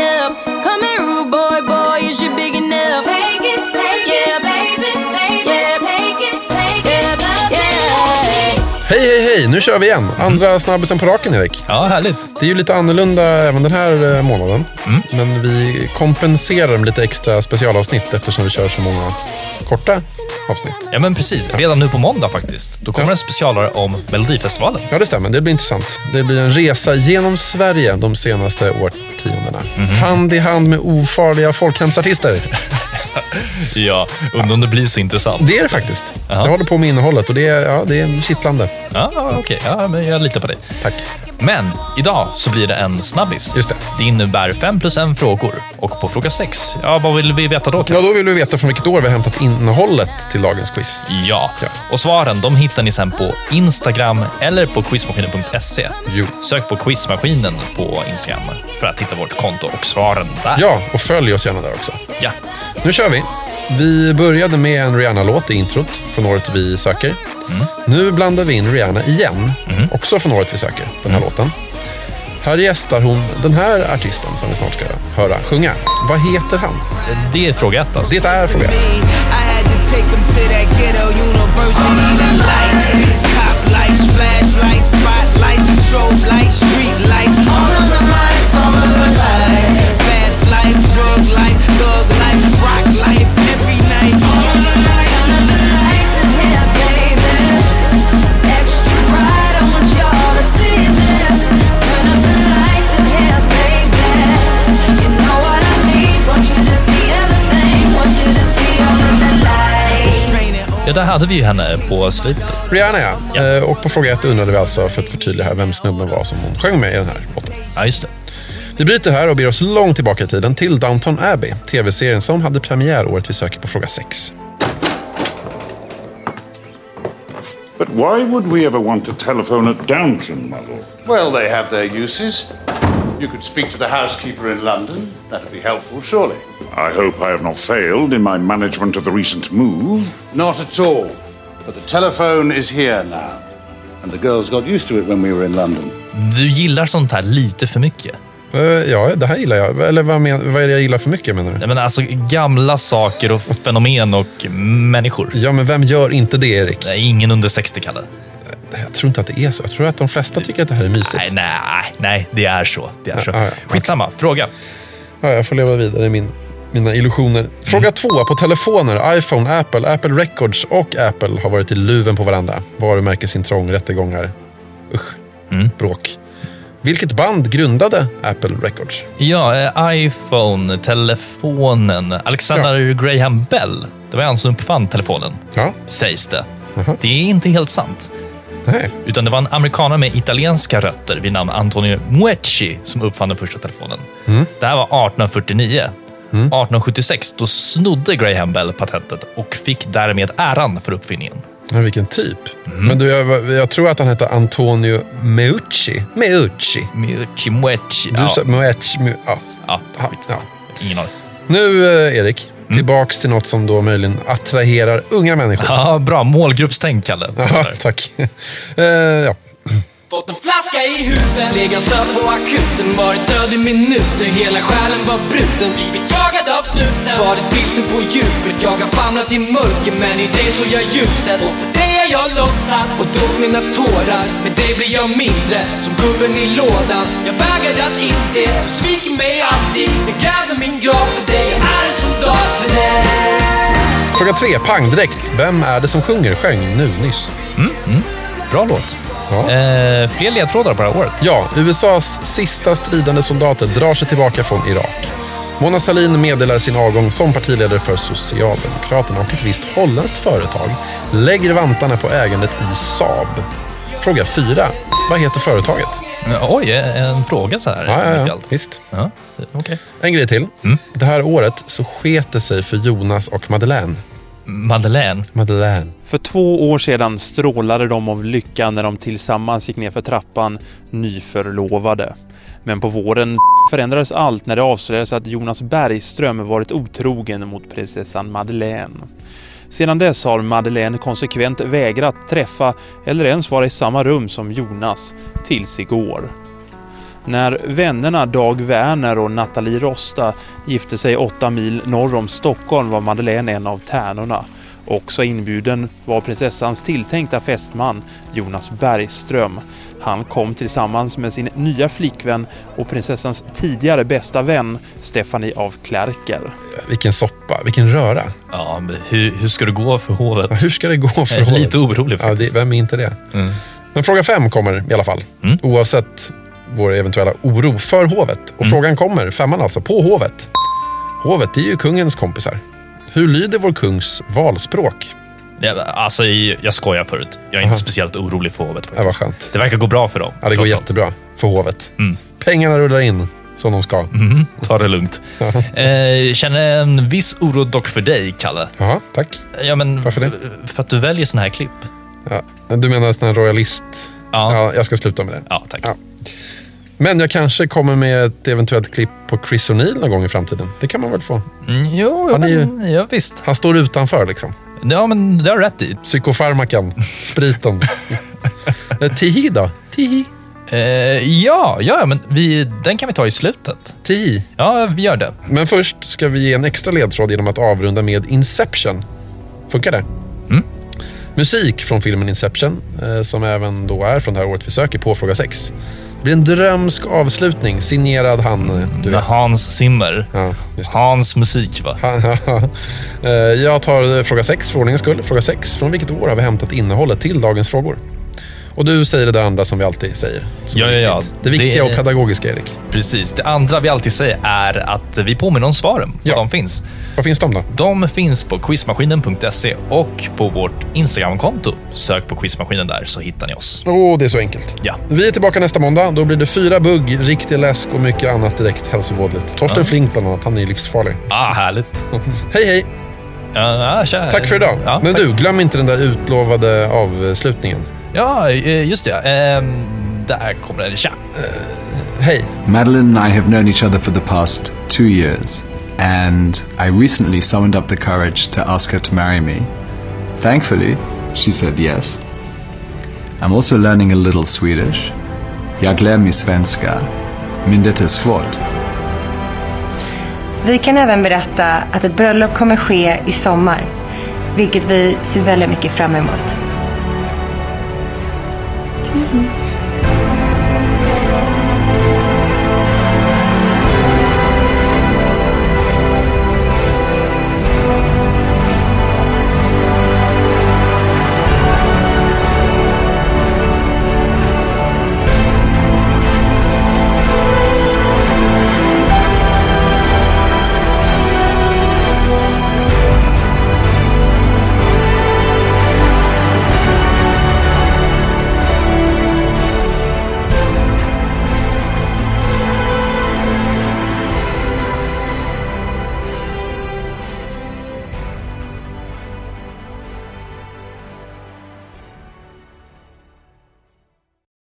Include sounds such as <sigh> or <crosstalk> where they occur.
Up? Nu kör vi igen. Andra snabbisen på raken, Erik. Ja, härligt. Det är ju lite annorlunda även den här eh, månaden. Men vi kompenserar med lite extra specialavsnitt eftersom vi kör så många korta avsnitt. Ja, men precis. Redan nu på måndag faktiskt. Då kommer Ja. en specialare om Melodifestivalen. Ja, det stämmer. Det blir intressant. Det blir en resa genom Sverige de senaste årtiondena. Hand i hand med ofarliga folkhemsartister. <laughs> <laughs> Ja, undrar om det blir så intressant. Det är det faktiskt. Ja. Jag håller på med innehållet och det är, ja, det är kittlande. Ja, okej. Ja, men jag litar på dig. Tack. Men idag så blir det en snabbis. Just det. Det innebär fem plus en frågor. Och på fråga sex, ja, vad vill vi veta då? Ja, Kalle? då vill vi veta från vilket år vi har hämtat innehållet till dagens quiz. Ja. Ja. och svaren de hittar ni sen på Instagram eller på quizmaskinen.se. Jo. Sök på quizmaskinen på Instagram för att hitta vårt konto och svaren där. Ja, och följ oss gärna där också. ja. Nu kör vi. Vi började med en Rihanna-låt i introt från året vi söker. Nu blandar vi in Rihanna igen, också från året vi söker, den här låten. Här gästar hon den här artisten som vi snart ska höra sjunga. Vad heter han? Det är fråga ett alltså. Det är fråga ett. I Ja, där hade vi ju henne på slutet. Rihanna ja. Ja. Eh, Och på fråga ett undrade vi alltså, för att förtydliga här, vem snubben var som hon sjöng med i den här låten. Ja, just det. Vi bryter här och ber oss långt tillbaka i tiden till Downton Abbey, tv-serien som hade premiär året vi söker på fråga sex. But why would we ever want to telephone at Downton, my lord? Well, they have their uses. You could speak to the housekeeper in London. That would be helpful, surely. I hope I have not failed in my management of the recent move. Not at all. But the telephone is here now. And the girls got used to it when we were in London. Du gillar sånt här lite för mycket. Eh, Ja, det här gillar jag. Eller vad, men, vad är det jag gillar för mycket menar du? Jag menar, alltså, gamla saker och fenomen och människor. Ja, men vem gör inte det, Erik? Nej, ingen under 60, Kalle. Jag tror inte att det är så. Jag tror att de flesta tycker att det här är mysigt. Nej, nej, nej, det är så. Det är så. Ja, ja. Skitsamma, fråga. Ja, jag får leva vidare i min, mina illusioner. Fråga två. På telefoner, iPhone, Apple, Apple Records och Apple har varit i luven på varandra. Varumärkesintrång, rättegångar. Usch. Bråk. Vilket band grundade Apple Records? Ja, eh, iPhone, telefonen. Alexander Graham Bell. Det var han som uppfann telefonen, Ja, sägs det. Jaha. Det är inte helt sant. nej. Utan det var en amerikanare med italienska rötter vid namn Antonio Muecci som uppfann den första telefonen. Det här var 1849. 1876 då snodde Graham Bell patentet och fick därmed äran för uppfinningen. Men vilken typ. Men du, jag, jag tror att han heter Antonio Meucci. Meucci. Muecci, Muecci. Du Ja, sa Meucci. Mu, ja. ja, Ja, skit. ja. Ingen aning. Nu, eh, Erik. Tillbaks till något som då möjligen attraherar unga människor. Ja, bra. Målgruppstänk, Kalle. Ja, <laughs> tack. Eh, ja. Fått en flaska i huvudet, legat söp på akuten Varit död i minuter, hela själen var bruten Blivit jagad av snuten, varit vilsen på djupet Jag har famlat i mörker. Men i dig såg jag ljuset Och för dig är jag låtsat och drog mina tårar Med dig blir jag mindre, som gubben i lådan Jag vägrar att inse, du sviker mig alltid Jag gräver min grav för dig, jag är en soldat för dig. Fråga tre, pang direkt. Vem är det som sjunger, sjöng nu nyss? Bra låt. Ja. Eh, fler ledtrådar på det här året. Ja, USAs sista stridande soldater drar sig tillbaka från Irak. Mona Sahlin meddelar sin avgång som partiledare för Socialdemokraterna och ett visst holländskt företag lägger vantarna på ägandet i Saab. Fråga fyra. Vad heter företaget? Oj, en fråga så här. Ja, ja, ja. Visst. Ja, okej. En grej till. Det här året så sket det sig för Jonas och Madeleine. Madeleine. Madeleine. För två år sedan strålade de av lycka när de tillsammans gick ner för trappan nyförlovade. Men på våren förändrades allt när det avslöjades att Jonas Bergström varit otrogen mot prinsessan Madeleine. Sedan dess har Madeleine konsekvent vägrat träffa eller ens vara i samma rum som Jonas, tills igår. När vännerna Dag Werner och Nathalie Rosta gifte sig åtta mil norr om Stockholm var Madeleine en av tärnorna. Också inbjuden var prinsessans tilltänkta fästman Jonas Bergström. Han kom tillsammans med sin nya flickvän och prinsessans tidigare bästa vän Stephanie av Klerker. Vilken soppa, vilken röra. Ja, men hur, hur ska det gå för hovet? Ja, hur ska det gå för Jag är hovet? lite orolig Ja, faktiskt. det, vem är inte det? Mm. Men fråga fem kommer i alla fall. Oavsett vår eventuella oro för hovet. Och frågan kommer, femman alltså, på hovet. Hovet är ju kungens kompisar. Hur lyder vår kungs valspråk? Ja, alltså, jag skojar förut. Jag är inte Aha. speciellt orolig för hovet Ja, vad faktiskt. skönt. Det verkar gå bra för dem. Ja, det går allt. jättebra för hovet. Mm. Pengarna rullar in som de ska. Mhm, Ta det lugnt. eh, känner en viss oro dock för dig, Kalle. Jaha, tack. Ja, men, Varför det? För att du väljer såna här klipp. Ja. Du menar sån här royalist? Ja. Ja, jag ska sluta med det. Ja, tack. Ja. Men jag kanske kommer med ett eventuellt klipp på Chris O'Neill någon gång i framtiden. Det kan man väl få? Mm, jo, Han ju- men, ja, visst. Han står utanför liksom. Ja, men det har du rätt i. Psykofarmakan, spriten. <laughs> Eh, Tihi då? Tihi? Eh, ja, ja, men vi, den kan vi ta i slutet. Tihi. Ja, vi gör det. Men först ska vi ge en extra ledtråd genom att avrunda med Inception. Funkar det? Mm. Musik från filmen Inception, eh, som även då är från det här året vi söker på fråga 6. Det blir en drömsk avslutning, signerad han, du vet. Hans Zimmer. Ja. Hans musik, va? Eh, Jag tar eh, fråga 6 för ordningens skull. Fråga 6. Från vilket år har vi hämtat innehållet till dagens frågor? Och du säger det där andra som vi alltid säger. Ja, ja, ja. Det viktiga Det- och pedagogiska, Erik. Precis. Det andra vi alltid säger är att vi påminner om svaren. Ja. De finns. Var finns de då? De finns på quizmaskinen.se och på vårt Instagramkonto. Sök på quizmaskinen där så hittar ni oss. Åh, det är så enkelt. Ja. Vi är tillbaka nästa måndag. Då blir det fyra bugg, riktig läsk och mycket annat direkt hälsovådligt. Torsten Ja. Flink bland annat, han är ju livsfarlig. Ah, härligt. <laughs> hej, hej! Tja. Tack för idag. Ja, Men tack. du, glöm inte den där utlovade avslutningen. Ja, eh, just det. Ehm, där kommer den. Tja. Hej! Madeline and I have known each other for the past two years, and I recently summoned up the courage to ask her to marry me. Thankfully, she said yes. I'm also learning a little Swedish. Jag lär mig svenska, men det är svårt. Vi kan även berätta att ett bröllop kommer ske i sommar, vilket vi ser väldigt mycket fram emot.